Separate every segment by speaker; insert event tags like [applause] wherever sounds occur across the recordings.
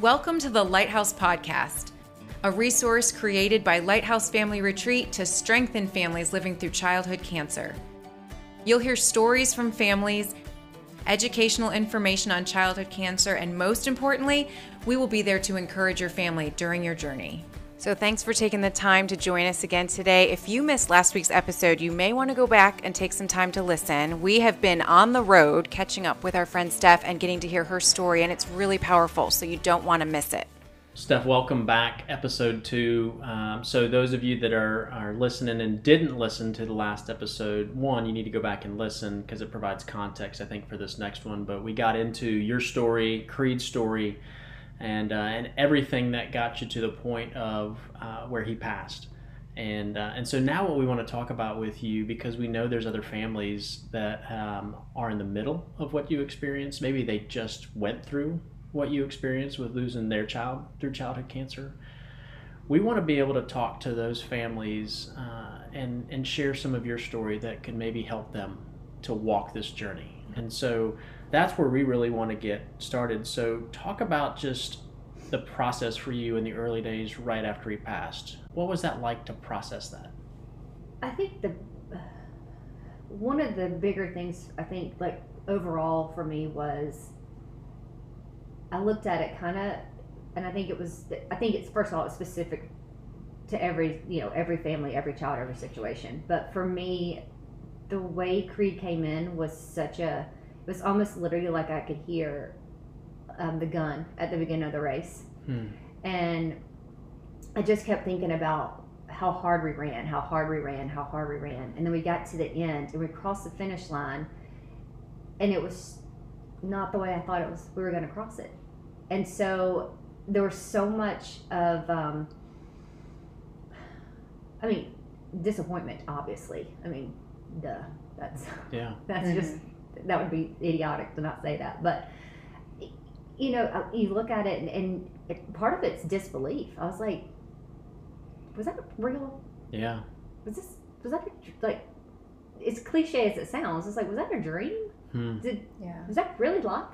Speaker 1: Welcome to the Lighthouse Podcast, a resource created by Lighthouse Family Retreat to strengthen families living through childhood cancer. You'll hear stories from families, educational information on childhood cancer, and most importantly, we will be there to encourage your family during your journey. So, thanks for taking the time to join us again today. If you missed last week's episode, you may want to go back and take some time to listen. We have been on the road catching up with our friend Steph and getting to hear her story, and it's really powerful, so you don't want to miss it.
Speaker 2: Steph, welcome back, episode two. Um, so, those of you that are, are listening and didn't listen to the last episode, one, you need to go back and listen because it provides context, I think, for this next one. But we got into your story, Creed's story and uh, and everything that got you to the point of uh, where he passed. And uh, and so now what we want to talk about with you because we know there's other families that um, are in the middle of what you experienced. Maybe they just went through what you experienced with losing their child through childhood cancer. We want to be able to talk to those families uh, and and share some of your story that could maybe help them to walk this journey. And so that's where we really want to get started. So, talk about just the process for you in the early days right after he passed. What was that like to process that?
Speaker 3: I think the one of the bigger things I think like overall for me was I looked at it kind of and I think it was I think it's first of all it's specific to every you know every family every child every situation but for me the way Creed came in was such a it was almost literally like I could hear um, the gun at the beginning of the race. Hmm. And I just kept thinking about how hard we ran, how hard we ran, how hard we ran. And then we got to the end and we crossed the finish line and it was not the way I thought it was we were going to cross it. And so there was so much of um, I mean disappointment obviously. I mean duh. That's
Speaker 2: yeah. [laughs]
Speaker 3: That's mm-hmm. just that would be idiotic to not say that. But you know, uh, you look at it, and, and it, part of it's disbelief. I was like, was that real?
Speaker 2: Yeah.
Speaker 3: Was this? Was that a, like? As cliche as it sounds, it's like, was that a dream? Hmm. Did yeah? Was that really life?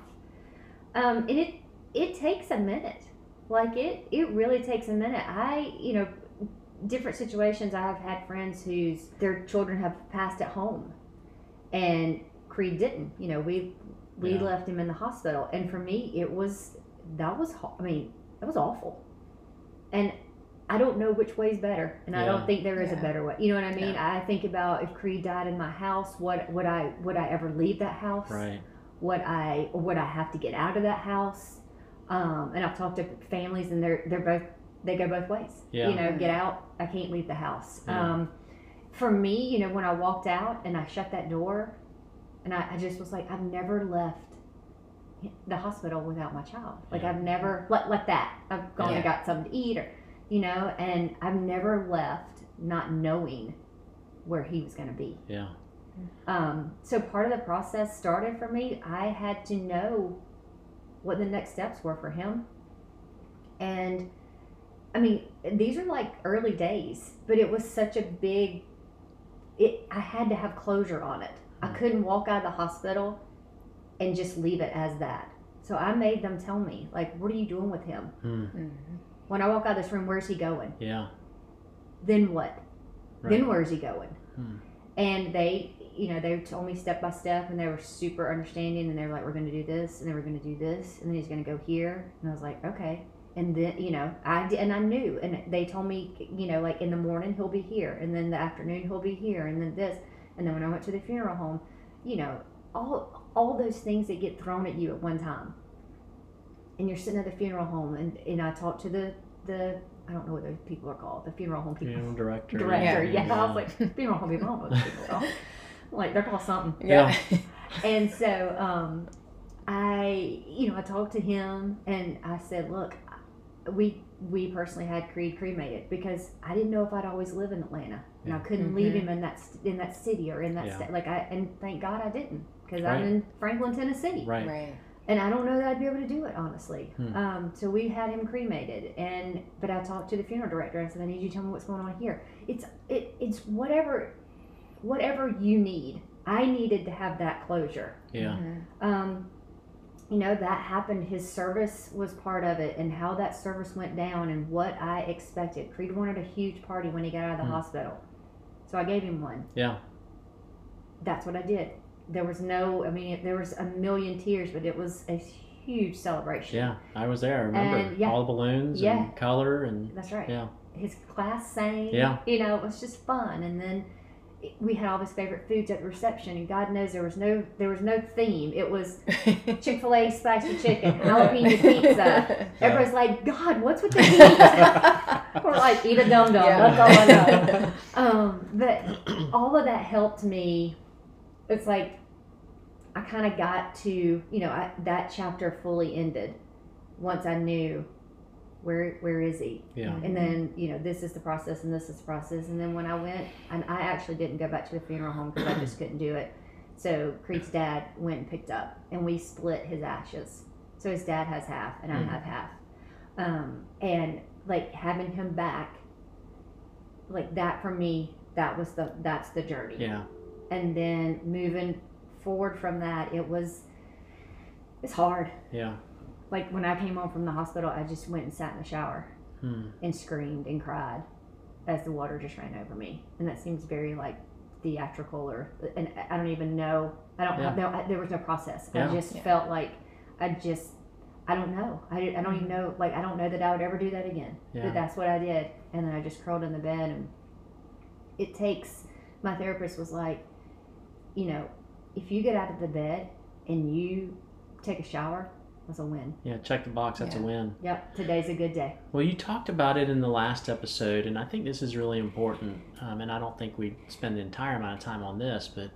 Speaker 3: Um, and it it takes a minute. Like it it really takes a minute. I you know different situations. I have had friends whose their children have passed at home, and Creed didn't. You know, we we yeah. left him in the hospital, and for me, it was that was I mean that was awful, and I don't know which way is better, and yeah. I don't think there is yeah. a better way. You know what I mean? I think about if Creed died in my house, what would I would I ever leave that house?
Speaker 2: Right.
Speaker 3: Would I or would I have to get out of that house? Um, and I've talked to families, and they're they're both they go both ways.
Speaker 2: Yeah.
Speaker 3: You know, get out. I can't leave the house. Um, for me, you know, when I walked out and I shut that door, and I, I just was like, I've never left the hospital without my child. Like yeah. I've never let let that. I've gone yeah. and got something to eat or you know, and I've never left not knowing where he was going to be.
Speaker 2: Yeah.
Speaker 3: Um, so part of the process started for me. I had to know what the next steps were for him. And I mean, these are like early days, but it was such a big it I had to have closure on it. I couldn't walk out of the hospital and just leave it as that. So I made them tell me, like, what are you doing with him? Hmm. Mm-hmm. When I walk out of this room, where's he going?
Speaker 2: Yeah.
Speaker 3: Then what? Right. Then where's he going? Hmm. And they, you know, they told me step by step, and they were super understanding, and they were like, we're going to do this, and then we're going to do this, and then he's going to go here, and I was like, okay. And then, you know, I and I knew, and they told me, you know, like in the morning he'll be here, and then the afternoon he'll be here, and then this and then when I went to the funeral home, you know, all all those things that get thrown at you at one time. And you're sitting at the funeral home, and, and I talked to the the I don't know what those people are called, the funeral home people.
Speaker 2: Funeral director.
Speaker 3: Director, yeah. yeah. I was like [laughs] funeral home people. I don't know what people are called. [laughs] Like they're called something.
Speaker 2: Yeah.
Speaker 3: and so um, I, you know, I talked to him, and I said, look, we we personally had Creed cremated because I didn't know if I'd always live in Atlanta, and I couldn't mm-hmm. leave him in that in that city or in that yeah. state. Like I and thank God I didn't because right. I'm in Franklin, Tennessee.
Speaker 2: Right. Right.
Speaker 3: And I don't know that I'd be able to do it honestly. Hmm. Um, so we had him cremated, and but I talked to the funeral director and I said, I need you to tell me what's going on here. It's it it's whatever whatever you need. I needed to have that closure.
Speaker 2: Yeah. Mm-hmm.
Speaker 3: Um, you know, that happened. His service was part of it, and how that service went down, and what I expected. Creed wanted a huge party when he got out of the
Speaker 2: Hmm.
Speaker 3: hospital, so I gave him one.
Speaker 2: Yeah.
Speaker 3: That's what I did. There was no, I mean, there was a million tears, but it was a huge celebration.
Speaker 2: Yeah. I was there. I remember
Speaker 3: And, yeah.
Speaker 2: all the balloons
Speaker 3: Yeah.
Speaker 2: and color and
Speaker 3: That's right.
Speaker 2: yeah.
Speaker 3: His class sang.
Speaker 2: Yeah.
Speaker 3: You know, it was just fun. And then we had all his favorite foods at the reception, and God knows there was no there was no theme. It was [laughs] Chick Fil A spicy chicken, [laughs] jalapeno pizza. Everybody's like, God, what's with the heat? [laughs] Or like, eat a dum dum.
Speaker 1: Yeah.
Speaker 3: That's all I know. Um, but all of that helped me. It's like I kind of got to, you know, I, that chapter fully ended once I knew where where is he,
Speaker 2: Yeah.
Speaker 3: and then you know this is the process and this is the process, and then when I went, and I actually didn't go back to the funeral home because I just couldn't do it. So Creed's dad went and picked up, and we split his ashes. So his dad has half, and I
Speaker 2: Mhm.
Speaker 3: have half. Um, and like having him back, like that for me, that was the that's the journey.
Speaker 2: Yeah.
Speaker 3: And then moving forward from that, it was it's hard.
Speaker 2: Yeah.
Speaker 3: Like when I came home from the hospital, I just went and sat in the shower
Speaker 2: Hmm.
Speaker 3: and screamed and cried as the water just ran over me. And that seems very like theatrical or, and I don't even know. I don't have, no, there was no process.
Speaker 2: Yeah.
Speaker 3: I just
Speaker 1: Yeah.
Speaker 3: felt like I just, I don't know. I, I don't even know, like, I don't know that I would ever do that again.
Speaker 2: Yeah.
Speaker 3: But that's what I did. And then I just curled in the bed and it takes, my therapist was like, you know, if you get out of the bed and you take a shower, that's a win.
Speaker 2: Yeah. Check the box. That's a win.
Speaker 3: Yep, today's a good day.
Speaker 2: Well, you talked about it in the last episode, and I think this is really important. Um, and I don't think we spend the entire amount of time on this, but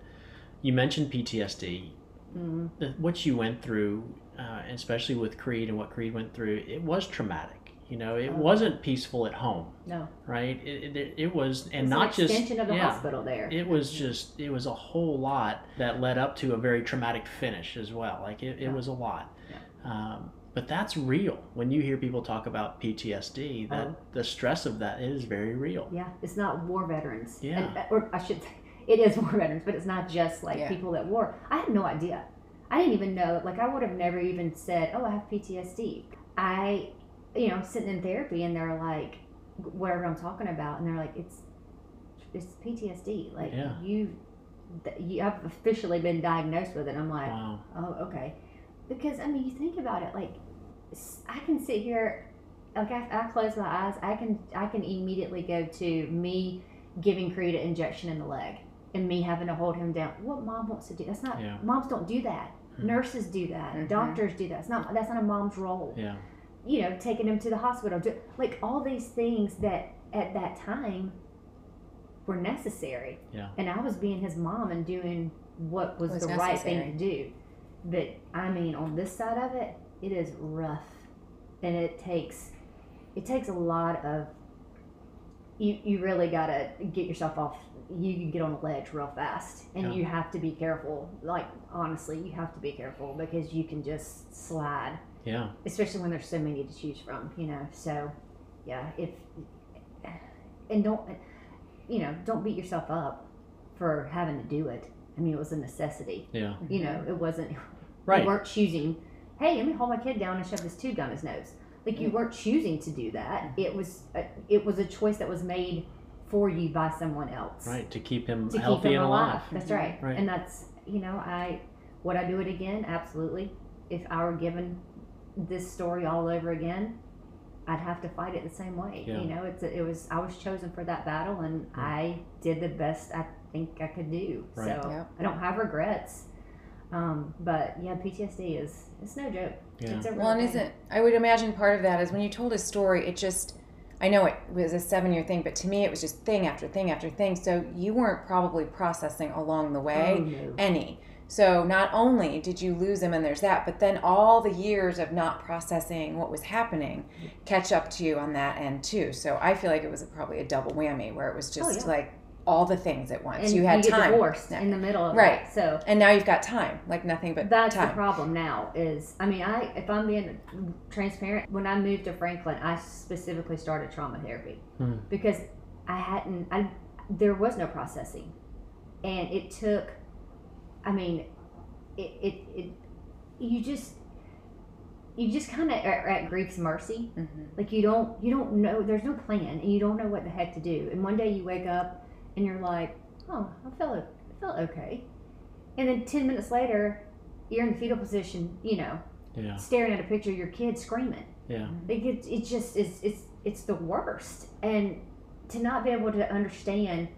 Speaker 2: you mentioned PTSD.
Speaker 3: Mm,
Speaker 2: The- What you went through, uh, especially with Creed and what Creed went through, it was traumatic. You know, it
Speaker 3: Oh.
Speaker 2: wasn't peaceful at home,
Speaker 3: no.
Speaker 2: right? It, it, it was, and
Speaker 3: It's
Speaker 2: not
Speaker 3: an
Speaker 2: just
Speaker 3: extension of the
Speaker 2: yeah,
Speaker 3: hospital there.
Speaker 2: It was just, it was a whole lot that led up to a very traumatic finish as well. Like it, it
Speaker 3: Yeah.
Speaker 2: was a lot.
Speaker 3: Yeah.
Speaker 2: Um, but that's real. When you hear people talk about PTSD, that
Speaker 3: Oh.
Speaker 2: the stress of that is very real.
Speaker 3: Yeah, it's not war veterans.
Speaker 2: Yeah.
Speaker 3: And, uh, or I should say, it is [laughs] war veterans, but it's not just like
Speaker 1: Yeah.
Speaker 3: people that war. I had no idea. I didn't even know. Like, I would have never even said, "Oh, I have PTSD." I, you know, sitting in therapy, and they're like, whatever I'm talking about, and they're like, "It's, it's PTSD." Like
Speaker 2: Yeah.
Speaker 3: you, th- you have officially been diagnosed with it. I'm like,
Speaker 2: Wow.
Speaker 3: Oh, okay. Because I mean, you think about it. Like, I can sit here, like I, I close my eyes. I can I can immediately go to me giving Creed an injection in the leg, and me having to hold him down. What mom wants to do? That's not.
Speaker 2: Yeah.
Speaker 3: Moms don't do that.
Speaker 2: Mhm.
Speaker 3: Nurses do that.
Speaker 1: Mhm.
Speaker 3: Doctors do that. It's not. That's not a mom's role.
Speaker 2: Yeah.
Speaker 3: You know, taking him to the hospital. Do, like all these things that at that time were necessary.
Speaker 2: Yeah.
Speaker 3: And I was being his mom and doing what was,
Speaker 1: Was
Speaker 3: the right thing to do. But I mean, on this side of it, it is rough, and it takes it takes a lot of you. You really gotta get yourself off. You can get on a ledge real fast, and
Speaker 2: Yeah.
Speaker 3: you have to be careful. Like honestly, you have to be careful because you can just slide,
Speaker 2: Yeah.
Speaker 3: especially when there's so many to choose from. You know, so yeah, if and don't you know don't beat yourself up for having to do it. I mean, it was a necessity.
Speaker 2: Yeah. Mm-hmm.
Speaker 3: You know, it wasn't. [laughs]
Speaker 2: Right.
Speaker 3: You weren't choosing. Hey, let me hold my kid down and shove this tube down his nose. Like you mm-hmm. weren't choosing to do that. Mm-hmm. It was. A, it was a choice that was made for you by someone else
Speaker 2: Right. To keep him
Speaker 3: to
Speaker 2: healthy
Speaker 3: keep him
Speaker 2: and
Speaker 3: alive.
Speaker 2: alive.
Speaker 3: That's right.
Speaker 2: Right.
Speaker 3: And that's you know I would I do it again? Absolutely. If I were given this story all over again, I'd have to fight it the same way.
Speaker 2: Yeah.
Speaker 3: You know, it's a, it was I was chosen for that battle, and I did the best I think I could do.
Speaker 2: Right.
Speaker 3: So
Speaker 1: Yep.
Speaker 3: I don't have regrets. Um, but yeah, PTSD is it's no joke.
Speaker 2: Yeah.
Speaker 3: It's a
Speaker 1: Well, and isn't I would imagine part of that is when you told his story, it just I know it was a seven year thing, but to me it was just thing after thing after thing. So you weren't probably processing along the way
Speaker 3: Oh, no.
Speaker 1: any. So not only did you lose him and there's that, but then all the years of not processing what was happening catch up to you on that end too. So I feel like it was probably a double whammy where it was just
Speaker 3: Oh, yeah.
Speaker 1: like all the things at once.
Speaker 3: and
Speaker 1: you had
Speaker 3: get
Speaker 1: time.
Speaker 3: divorced
Speaker 1: Yeah.
Speaker 3: in the middle of
Speaker 1: Right.
Speaker 3: it. So
Speaker 1: And now you've got time, like nothing but
Speaker 3: That's the problem now. Is I mean, I if I'm being transparent, when I moved to Franklin, I specifically started trauma therapy
Speaker 2: Hmm.
Speaker 3: because I hadn't. I there was no processing, and it took. I mean, it it, it you just you just kind of are at grief's mercy.
Speaker 1: Mhm.
Speaker 3: Like you don't you don't know there's no plan and you don't know what the heck to do. And one day you wake up and you're like, oh, I felt I felt okay. And then ten minutes later, you're in the fetal position, you know,
Speaker 2: Yeah.
Speaker 3: staring at a picture of your kid screaming.
Speaker 2: Yeah.
Speaker 3: Like it, it just is it's it's the worst. And to not be able to understand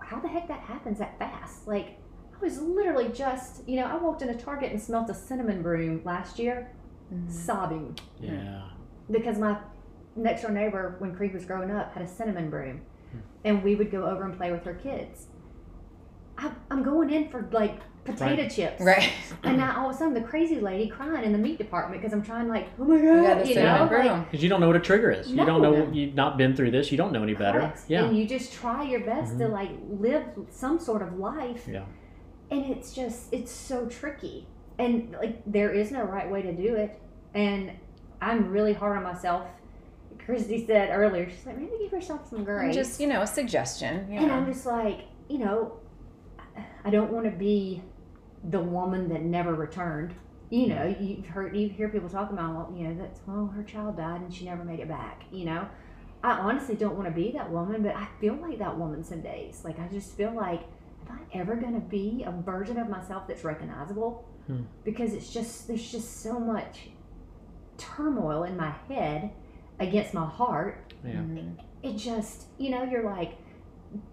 Speaker 3: how the heck that happens that fast. Like I was literally just you know, I walked into Target and smelled a cinnamon broom last year,
Speaker 1: Mhm.
Speaker 3: sobbing
Speaker 2: Yeah.
Speaker 3: because my next door neighbor when Creed was growing up had a cinnamon broom and we would go over and play with her kids. I, I'm going in for like potato
Speaker 2: Right.
Speaker 3: chips.
Speaker 1: Right.
Speaker 3: And now all of a sudden the crazy lady crying in the meat department because I'm trying like, oh my god,
Speaker 1: a
Speaker 3: you,
Speaker 1: cinnamon
Speaker 3: know,
Speaker 1: broom.
Speaker 3: like,
Speaker 2: Because you don't know what a trigger is. No. You don't know. You've not been through this. You don't know any better.
Speaker 3: correct.
Speaker 2: Yeah.
Speaker 3: And you just try your best to
Speaker 2: Mhm.
Speaker 3: like live some sort of life.
Speaker 2: Yeah.
Speaker 3: And it's just it's so tricky. And like there is no right way to do it. And I'm really hard on myself. Christy said earlier, she's like, maybe give yourself some grace.
Speaker 1: Just you know, a suggestion. You
Speaker 3: And
Speaker 1: know.
Speaker 3: I'm just like, you know, I don't want to be the woman that never returned. You know, you've heard you hear people talking about, well, you know, that's well, her child died and she never made it back. You know, I honestly don't want to be that woman, but I feel like that woman some days. Like I just feel like, am I ever gonna be a version of myself that's recognizable?
Speaker 2: Hmm.
Speaker 3: Because it's just there's just so much turmoil in my head against my heart
Speaker 2: Yeah.
Speaker 1: Mhm.
Speaker 3: it just you know you're like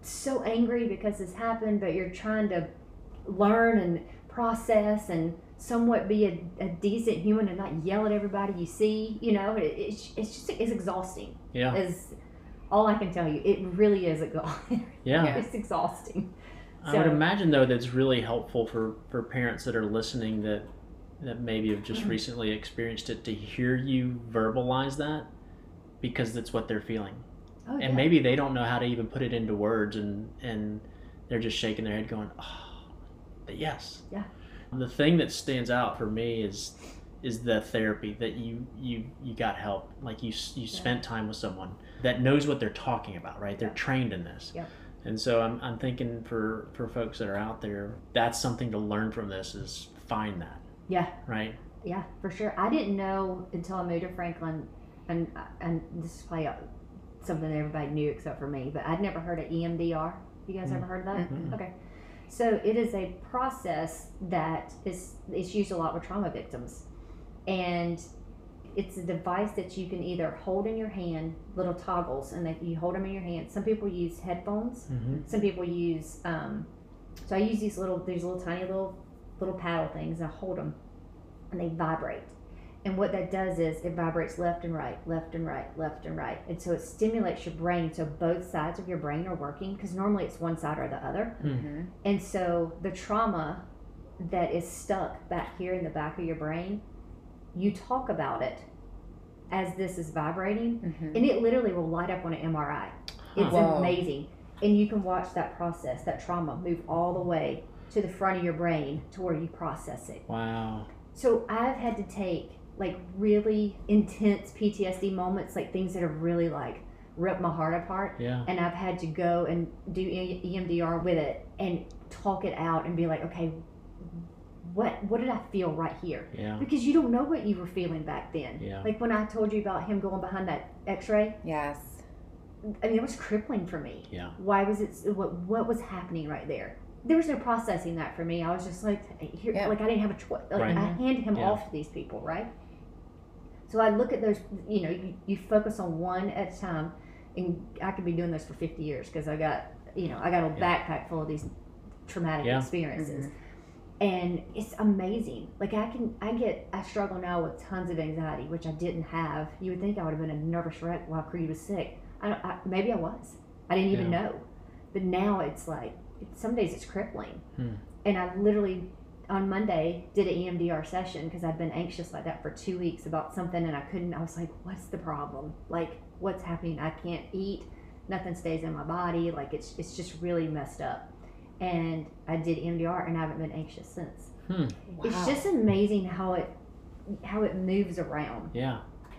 Speaker 3: so angry because this happened but you're trying to learn and process and somewhat be a, a decent human and not yell at everybody you see you know it, it's, it's just it's exhausting
Speaker 2: Yeah.
Speaker 3: is all i can tell you it really is exhausting [laughs]
Speaker 2: Yeah.
Speaker 1: Yeah.
Speaker 3: it's exhausting
Speaker 2: I would imagine though that's really helpful for for parents that are listening that that maybe have just
Speaker 3: Mhm.
Speaker 2: recently experienced it to hear you verbalize that because that's what they're feeling.
Speaker 3: oh,
Speaker 2: And
Speaker 3: yeah.
Speaker 2: maybe they don't know how to even put it into words and and they're just shaking their head going, "Oh, but yes."
Speaker 3: Yeah.
Speaker 2: The thing that stands out for me is is the therapy that you you you got help like you you spent time with someone that knows what they're talking about right they're
Speaker 3: Yeah.
Speaker 2: trained in this
Speaker 3: Yeah.
Speaker 2: and so I'm, I'm thinking for for folks that are out there that's something to learn from this is find that
Speaker 3: Yeah.
Speaker 2: right
Speaker 3: Yeah, for sure. I didn't know until I moved to Franklin, and and this is probably something that everybody knew except for me, but I'd never heard of EMDR. You guys
Speaker 2: Mm.
Speaker 3: ever heard of that?
Speaker 1: Mm-mm.
Speaker 3: Okay. So it is a process that is it's used a lot with trauma victims, and it's a device that you can either hold in your hand, little toggles, and that you hold them in your hand. Some people use headphones.
Speaker 2: mm-hmm.
Speaker 3: Some people use. Um, so I use these little, these little tiny little, little paddle things, and I hold them, and they vibrate. And what that does is it vibrates left and right, left and right, left and right, and so it stimulates your brain. So both sides of your brain are working because normally it's one side or the other.
Speaker 1: Mhm.
Speaker 3: And so the trauma that is stuck back here in the back of your brain, you talk about it as this is vibrating,
Speaker 1: Mhm.
Speaker 3: and it literally will light up on an MRI. It's
Speaker 1: Whoa.
Speaker 3: amazing. And you can watch that process, that trauma move all the way to the front of your brain to where you process it.
Speaker 2: wow
Speaker 3: So I've had to take like really intense PTSD moments, like things that have really like ripped my heart apart.
Speaker 2: yeah
Speaker 3: And I've had to go and do E- EMDR with it and talk it out and be like, okay, what what did I feel right here?
Speaker 2: yeah
Speaker 3: Because you don't know what you were feeling back then.
Speaker 2: Yeah.
Speaker 3: Like when I told you about him going behind that X-ray,
Speaker 1: Yes.
Speaker 3: I mean, it was crippling for me.
Speaker 2: Yeah.
Speaker 3: Why was it? What What was happening right there? There was no processing that for me. I was just like, here,
Speaker 1: Yeah.
Speaker 3: like I didn't have a choice. Like
Speaker 2: Right.
Speaker 3: I handed him
Speaker 2: Yeah.
Speaker 3: off to these people, right? So I look at those. You know, you, you focus on one at a time, and I could be doing this for fifty years because I got, you know, I got a
Speaker 2: Yeah.
Speaker 3: backpack full of these traumatic
Speaker 2: Yeah.
Speaker 3: experiences. And it's amazing. Like I can, I get, I struggle now with tons of anxiety, which I didn't have. You would think I would have been a nervous wreck while Creed was sick. I, don't, I maybe I was. I didn't even
Speaker 2: Yeah.
Speaker 3: know. But now it's like some days it's crippling.
Speaker 2: Hmm.
Speaker 3: And I literally on Monday did an EMDR session because I'd been anxious like that for two weeks about something and I couldn't. I was like, what's the problem? Like what's happening? I can't eat. Nothing stays in my body. Like it's it's just really messed up. And I did EMDR and I haven't been anxious since.
Speaker 2: Hmm.
Speaker 3: It's just amazing how it how it moves around
Speaker 2: yeah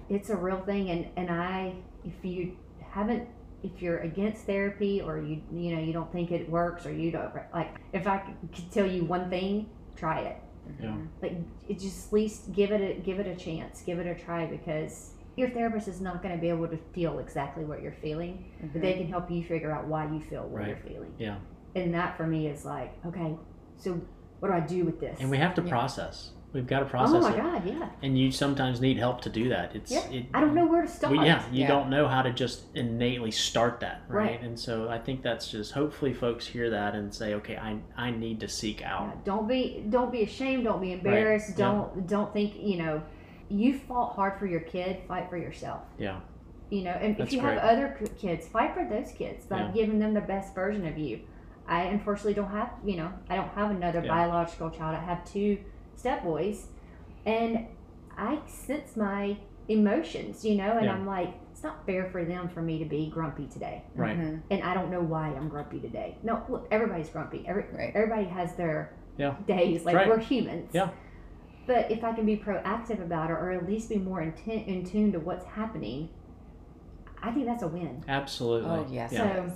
Speaker 3: it's a real thing and and i if you haven't if you're against therapy or you you know you don't think it works or you don't like if i could tell you one thing try it
Speaker 2: Yeah.
Speaker 3: Like it just at least give it a give it a chance, give it a try because your therapist is not going to be able to feel exactly what you're feeling, but they mhm. can help you figure out why you feel what
Speaker 2: Right.
Speaker 3: you're feeling.
Speaker 2: Yeah.
Speaker 3: And that for me is like, okay, so what do I do with this?
Speaker 2: And we have to
Speaker 1: Yeah.
Speaker 2: process. We've got to
Speaker 3: oh
Speaker 2: process
Speaker 3: my
Speaker 2: it.
Speaker 3: god, yeah.
Speaker 2: And you sometimes need help to do that. It's
Speaker 3: Yeah.
Speaker 2: it,
Speaker 3: I don't know where to start.
Speaker 2: Well, yeah, you
Speaker 1: Yeah.
Speaker 2: don't know how to just innately start that, right?
Speaker 3: Right.
Speaker 2: And so I think that's just hopefully folks hear that and say, okay, I I need to seek
Speaker 3: Yeah,
Speaker 2: out.
Speaker 3: don't be don't be ashamed don't be embarrassed
Speaker 2: Yeah.
Speaker 3: don't don't think you know you fought hard for your kid fight for yourself
Speaker 2: Yeah,
Speaker 3: you know and
Speaker 2: That's
Speaker 3: if you
Speaker 2: great.
Speaker 3: have other kids fight for those kids by
Speaker 2: Yeah.
Speaker 3: giving them the best version of you i unfortunately don't have you know i don't have another
Speaker 2: Yeah.
Speaker 3: biological child i have two step boys and i sense my emotions you know and
Speaker 2: Yeah.
Speaker 3: i'm like it's not fair for them for me to be grumpy today
Speaker 2: right.
Speaker 1: Mhm.
Speaker 3: and i don't know why i'm grumpy today no look everybody's grumpy Every,
Speaker 1: Right.
Speaker 3: everybody has their
Speaker 2: Yeah.
Speaker 3: days like
Speaker 2: Right.
Speaker 3: we're humans
Speaker 2: Yeah.
Speaker 3: but if i can be proactive about it or at least be more in, in tune to what's happening i think that's a win
Speaker 2: Absolutely.
Speaker 1: Oh yes.
Speaker 2: Yeah.
Speaker 3: So-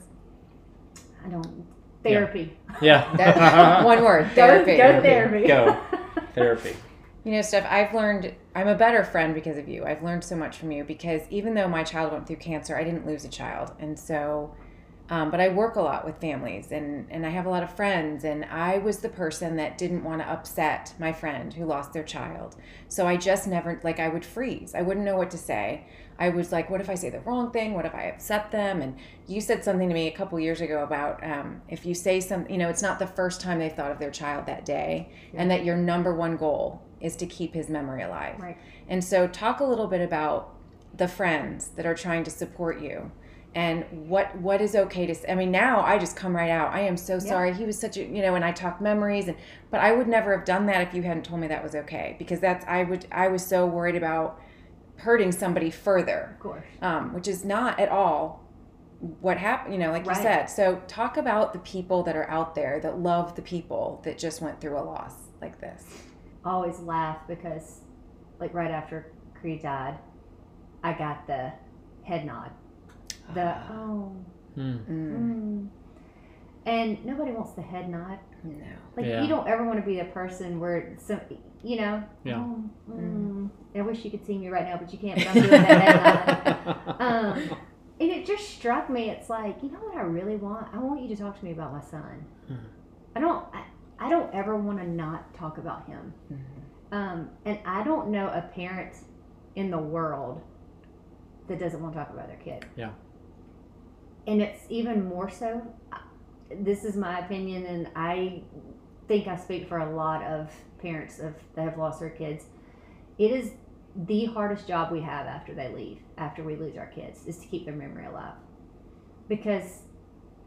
Speaker 3: i don't therapy
Speaker 2: Yeah.
Speaker 1: That- one word. [laughs] Therapy.
Speaker 3: go, go therapy
Speaker 2: Go. Therapy.
Speaker 1: You know, Steph, I've learned I'm a better friend because of you. I've learned so much from you because even though my child went through cancer, I didn't lose a child. And so, um, but I work a lot with families and, and I have a lot of friends. And I was the person that didn't want to upset my friend who lost their child. So I just never, like, I would freeze. I wouldn't know what to say. I was like, what if I say the wrong thing? What if I upset them? And you said something to me a couple years ago about um, if you say something, you know, it's not the first time they thought of their child that day, and that your number one goal is to keep his memory alive.
Speaker 3: Right.
Speaker 1: And so, talk a little bit about the friends that are trying to support you. And what what is okay to say? I mean, now I just come right out. I am so sorry. He was such a you know, and I talk memories, and but I would never have done that if you hadn't told me that was okay because that's I would I was so worried about hurting somebody further
Speaker 3: of course
Speaker 1: um, which is not at all what happened you know like
Speaker 3: Right.
Speaker 1: you said so talk about the people that are out there that love the people that just went through a loss like this
Speaker 3: I always laugh because like right after creed died i got the head nod the oh
Speaker 2: Hmm.
Speaker 1: Mm,
Speaker 3: mm. and nobody wants the head nod
Speaker 1: no
Speaker 3: Like
Speaker 2: Yeah.
Speaker 3: you don't ever want to be the person where some, you know.
Speaker 2: Yeah.
Speaker 3: Oh, mm. I wish you could see me right now, but you can't. But I'm doing that. head nod. [laughs] um, and it just struck me. It's like you know what I really want. I want you to talk to me about my son.
Speaker 2: Mhm.
Speaker 3: I don't. I, I don't ever want to not talk about him. Um, and I don't know a parent in the world that doesn't want to talk about their kid.
Speaker 2: Yeah.
Speaker 3: And it's even more so. This is my opinion, and I think I speak for a lot of parents of that have lost their kids. It is the hardest job we have after they leave, after we lose our kids, is to keep their memory alive. Because,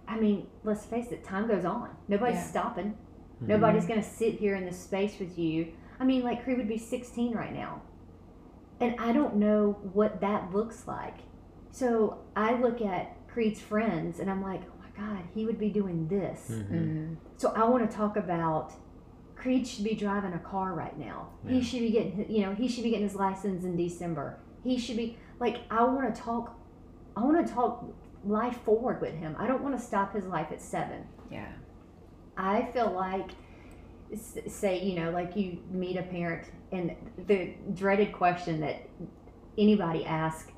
Speaker 3: I mean, let's face it, time goes on. Nobody's
Speaker 1: Yeah.
Speaker 3: stopping.
Speaker 2: Mhm.
Speaker 3: Nobody's going to sit here in this space with you. I mean, like Creed would be 16 right now. And I don't know what that looks like. So I look at Creed's friends and I'm like, oh my God, he would be doing this.
Speaker 2: Mhm.
Speaker 1: Mhm.
Speaker 3: So I want to talk about Creed should be driving a car right now.
Speaker 2: Yeah.
Speaker 3: He should be getting, you know, he should be getting his license in December. He should be like, I want to talk, I want to talk life forward with him. I don't want to stop his life at seven.
Speaker 1: yeah
Speaker 3: I feel like, say, you know, like you meet a parent, and the dreaded question that anybody asks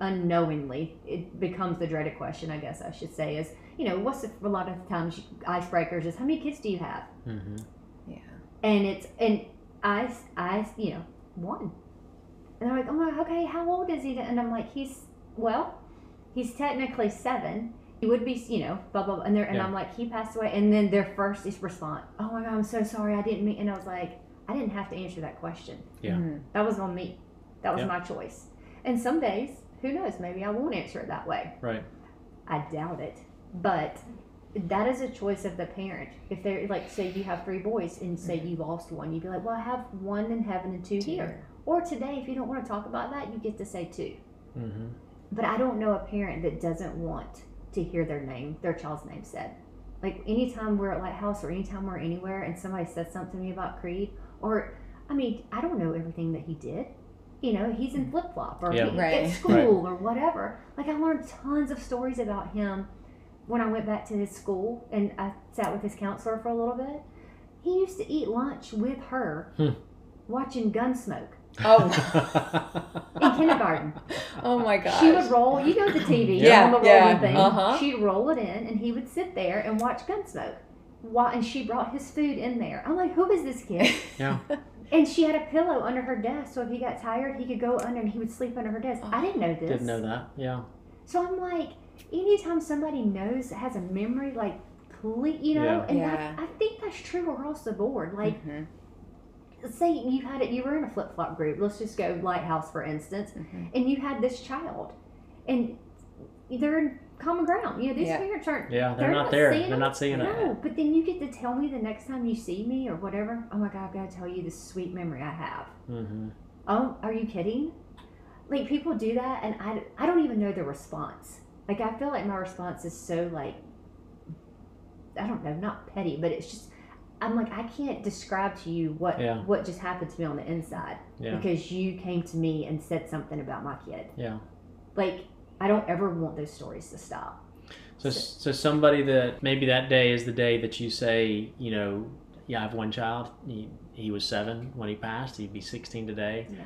Speaker 3: unknowingly, it becomes the dreaded question, I guess I should say, is, you know, what's the, a lot of times icebreakers is, how many kids do you have?
Speaker 2: Mhm.
Speaker 1: yeah
Speaker 3: And it's, and I, I, you know, one. And they're like, oh my, okay, how old is he? And I'm like, he's, well, he's technically seven. He would be, you know, blah blah. blah. And they're, and
Speaker 2: Yeah.
Speaker 3: I'm like, he passed away. And then their first is response, oh my god, I'm so sorry, I didn't mean. And I was like, I didn't have to answer that question.
Speaker 2: Yeah.
Speaker 1: Mhm.
Speaker 3: That was on me. That was
Speaker 2: Yeah.
Speaker 3: my choice. And some days, who knows? Maybe I won't answer it that way.
Speaker 2: Right.
Speaker 3: I doubt it. But that is a choice of the parent. If they're like, say you have three boys and say you lost one, you'd be like, well, I have one in heaven and two here. Or today, if you don't want to talk about that, you get to say two.
Speaker 2: Mm-hmm.
Speaker 3: But I don't know a parent that doesn't want to hear their name, their child's name said. Like anytime we're at Lighthouse or anytime we're anywhere and somebody says something to me about Creed, or I mean, I don't know everything that he did. You know, he's in flip flop or
Speaker 2: Yeah.
Speaker 3: he-
Speaker 1: Right.
Speaker 3: at school or whatever. Like I learned tons of stories about him when I went back to his school and I sat with his counselor for a little bit. He used to eat lunch with her,
Speaker 2: Hmm.
Speaker 3: watching Gunsmoke
Speaker 1: Oh,
Speaker 3: in kindergarten.
Speaker 1: oh my gosh.
Speaker 3: She would roll, you know, the TV
Speaker 1: Yeah,
Speaker 3: on the rolling
Speaker 1: yeah,
Speaker 3: thing.
Speaker 1: uh-huh.
Speaker 3: She'd roll it in, and he would sit there and watch Gunsmoke. Why? And she brought his food in there. I'm like, who is this kid?
Speaker 2: yeah. [laughs]
Speaker 3: And she had a pillow under her desk, so if he got tired, he could go under and he would sleep under her desk. I didn't know this.
Speaker 2: Didn't know that. Yeah.
Speaker 3: So I'm like, anytime somebody knows has a memory, like, please, you know,
Speaker 2: Yeah.
Speaker 3: and
Speaker 1: Yeah.
Speaker 3: I, I think that's true across the board. Like,
Speaker 1: Mhm,
Speaker 3: say you had it, you were in a flip flop group. Let's just go Lighthouse for instance,
Speaker 1: mhm.
Speaker 3: and you had this child, and they're in common ground. You know, these
Speaker 1: Yeah.
Speaker 3: parents aren't.
Speaker 2: Yeah. They're,
Speaker 3: They're
Speaker 2: not,
Speaker 3: not
Speaker 2: there.
Speaker 3: seeing
Speaker 2: They're
Speaker 3: it?
Speaker 2: not seeing it.
Speaker 3: No, but then you get to tell me the next time you see me or whatever. Oh my God, I've got to tell you this sweet memory I have.
Speaker 2: hmm
Speaker 3: Oh, are you kidding? Like people do that, and I, I don't even know the response. Like I feel like my response is so like I don't know, not petty, but it's just I'm like I can't describe to you what
Speaker 2: Yeah.
Speaker 3: what just happened to me on the inside
Speaker 2: Yeah.
Speaker 3: because you came to me and said something about my kid.
Speaker 2: Yeah.
Speaker 3: Like I don't ever want those stories to stop.
Speaker 2: So, so somebody that maybe that day is the day that you say, you know, yeah, I have one child. He, he was seven when he passed. He'd be 16 today.
Speaker 3: Yeah.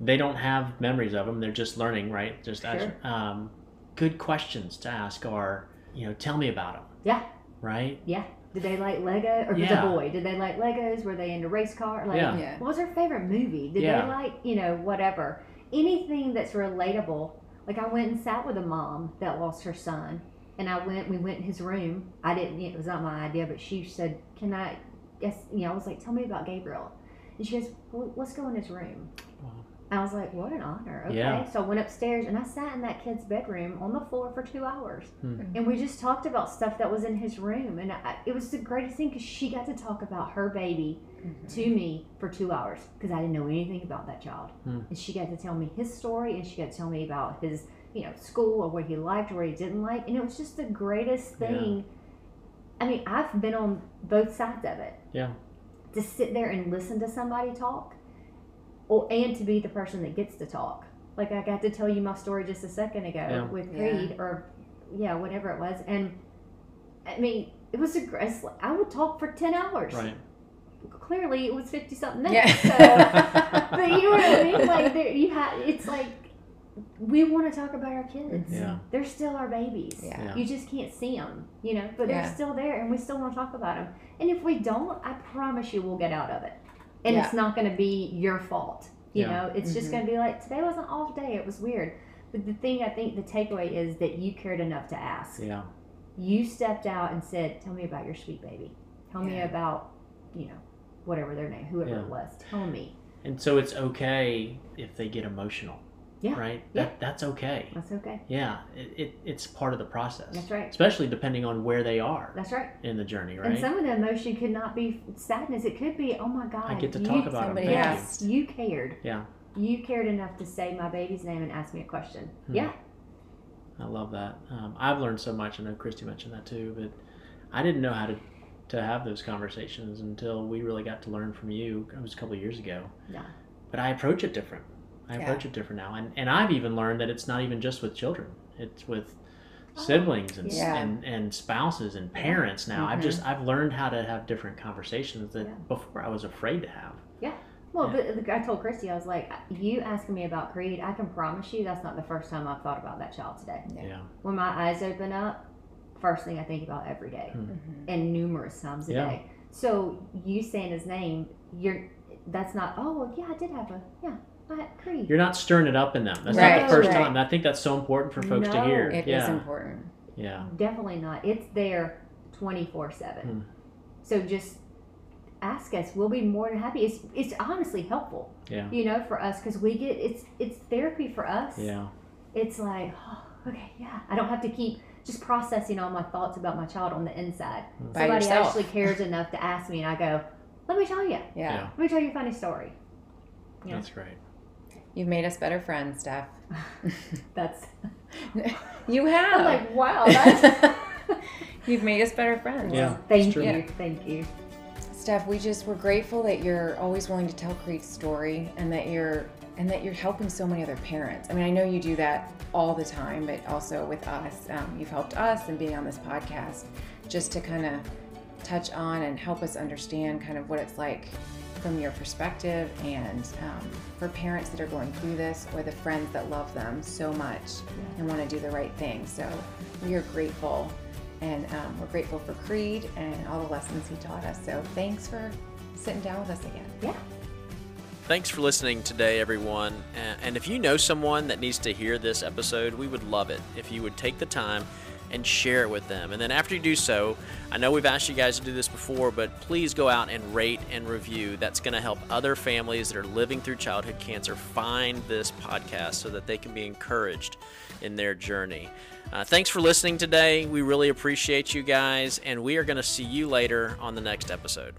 Speaker 2: They don't have memories of him. They're just learning, right? Just
Speaker 3: Sure.
Speaker 2: um, good questions to ask are, you know, tell me about him.
Speaker 3: Yeah.
Speaker 2: Right.
Speaker 3: Yeah. Did they like Lego or
Speaker 2: Yeah.
Speaker 3: the boy? Did they like Legos? Were they into race car? Like
Speaker 2: Yeah.
Speaker 1: Yeah.
Speaker 3: what was their favorite movie? Did
Speaker 2: Yeah.
Speaker 3: they like, you know, whatever. Anything that's relatable. Like I went and sat with a mom that lost her son. And I went we went in his room. I didn't it was not my idea, but she said, Can I yes you know, I was like, Tell me about Gabriel. And she goes, well, let's go in his room.
Speaker 2: Wow.
Speaker 3: And I was like, What an honor. Okay.
Speaker 2: Yeah.
Speaker 3: So I went upstairs and I sat in that kid's bedroom on the floor for two hours.
Speaker 2: Hmm.
Speaker 3: And we just talked about stuff that was in his room. And I, it was the greatest thing because she got to talk about her baby to me for two hours because I didn't know anything about that child.
Speaker 2: Hmm.
Speaker 3: And she got to tell me his story and she got to tell me about his, you know, school or what he liked or what he didn't like. And it was just the greatest
Speaker 2: Yeah.
Speaker 3: thing. I mean, I've been on both sides of it.
Speaker 2: Yeah.
Speaker 3: To sit there and listen to somebody talk or and to be the person that gets to talk. Like I got to tell you my story just a second ago
Speaker 2: Yeah.
Speaker 3: with
Speaker 1: Yeah.
Speaker 3: Creed or yeah, whatever it was. And I mean, it was a gr- it's like- I would talk for 10 hours
Speaker 2: Right.
Speaker 3: Clearly it was 50 something
Speaker 1: Yeah.
Speaker 3: minutes. So, [laughs] but you know what I mean? Like, there, you have, it's like, we want to talk about our kids.
Speaker 2: Yeah.
Speaker 3: They're still our babies.
Speaker 1: Yeah.
Speaker 2: Yeah.
Speaker 3: You just can't see them, you know, but
Speaker 1: Yeah.
Speaker 3: they're still there and we still want to talk about them. And if we don't, I promise you we'll get out of it. And
Speaker 1: Yeah.
Speaker 3: it's not going to be your fault. You
Speaker 2: Yeah.
Speaker 3: know, it's just
Speaker 1: Mhm.
Speaker 3: going to be like, today was an off day. It was weird. But the thing I think the takeaway is that you cared enough to ask
Speaker 2: Yeah.
Speaker 3: you stepped out and said, "Tell me about your sweet baby. Tell me about, you know, whatever their name, whoever
Speaker 2: Yeah.
Speaker 3: it was. Tell me."
Speaker 2: And so it's okay if they get emotional.
Speaker 3: Yeah.
Speaker 2: Right.
Speaker 3: Yeah.
Speaker 2: That, that's okay.
Speaker 3: That's okay.
Speaker 2: Yeah. It, it, it's part of the process.
Speaker 3: That's right.
Speaker 2: Especially depending on where they are
Speaker 3: That's right.
Speaker 2: in the journey, right?
Speaker 3: And some of the emotion could not be sadness. It could be, "Oh my God,
Speaker 2: I get to
Speaker 3: you,
Speaker 2: talk about them.
Speaker 1: somebody
Speaker 2: Thank
Speaker 3: Yes, you cared.
Speaker 2: Yeah.
Speaker 3: You cared enough to say my baby's name and ask me a question.
Speaker 2: Hmm.
Speaker 3: Yeah.
Speaker 2: I love that. Um, I've learned so much. I know Christy mentioned that too, but I didn't know how to to have those conversations until we really got to learn from you. It was a couple of years ago.
Speaker 3: Yeah.
Speaker 2: But I approach it different. I
Speaker 1: Yeah.
Speaker 2: approach it different now, and and I've even learned that it's not even just with children. It's with siblings and,
Speaker 1: Yeah.
Speaker 2: and and spouses and parents now. I've
Speaker 1: Mhm.
Speaker 2: just I've learned how to have different conversations that
Speaker 3: Yeah.
Speaker 2: before I was afraid to have.
Speaker 3: Well,
Speaker 2: Yeah.
Speaker 3: but I told Christy, I was like, "You asking me about Creed? I can promise you that's not the first time I've thought about that child today.
Speaker 1: Yeah.
Speaker 2: Yeah.
Speaker 3: When my eyes open up, first thing I think about every day."
Speaker 2: Hmm.
Speaker 1: Mhm.
Speaker 3: and numerous times a
Speaker 2: Yeah.
Speaker 3: day. So you saying his name, you're that's not. Oh well, yeah, I did have a yeah. I had Creed.
Speaker 2: You're not stirring it up in them. That's not the first
Speaker 3: right.
Speaker 2: time. I think that's so important for folks to
Speaker 3: No.
Speaker 2: hear.
Speaker 1: It is
Speaker 2: yeah.
Speaker 1: important.
Speaker 2: Yeah.
Speaker 3: Definitely not. It's there twenty four
Speaker 2: Hmm.
Speaker 3: seven. So just ask us. We'll be more than happy. It's it's honestly helpful.
Speaker 2: Yeah.
Speaker 3: You know, for us because we get it's it's therapy for us.
Speaker 2: Yeah.
Speaker 3: It's like oh, okay, yeah. I don't have to keep just processing all my thoughts about my child on the inside. Mm.
Speaker 1: By
Speaker 3: Somebody
Speaker 1: yourself.
Speaker 3: actually cares [laughs] enough to ask me, and I go, "Let me tell you.
Speaker 1: Yeah.
Speaker 3: Let me tell you a funny story." Yeah.
Speaker 2: That's great.
Speaker 1: You've made us better friends, Steph. [laughs]
Speaker 3: That's [laughs]
Speaker 1: you
Speaker 3: I'm
Speaker 1: have.
Speaker 3: like, wow, that's
Speaker 1: You've made us better friends.
Speaker 2: Yeah.
Speaker 3: thank
Speaker 2: it's true.
Speaker 3: you, thank you.
Speaker 1: Steph, we just we're grateful that you're always willing to tell Creed's story and that you're and that you're helping so many other parents. I mean, I know you do that all the time, but also with us, um, you've helped us and being on this podcast just to kind of touch on and help us understand kind of what it's like from your perspective and um, for parents that are going through this or the friends that love them so much and want to do the right thing. So we are grateful and um, we're grateful for Creed and all the lessons he taught us. So thanks for sitting down with us again.
Speaker 3: Yeah.
Speaker 2: Thanks for listening today, everyone. And if you know someone that needs to hear this episode, we would love it if you would take the time and share it with them. And then after you do so, I know we've asked you guys to do this before, but please go out and rate and review. That's going to help other families that are living through childhood cancer find this podcast so that they can be encouraged in their journey. Uh, thanks for listening today. We really appreciate you guys, and we are going to see you later on the next episode.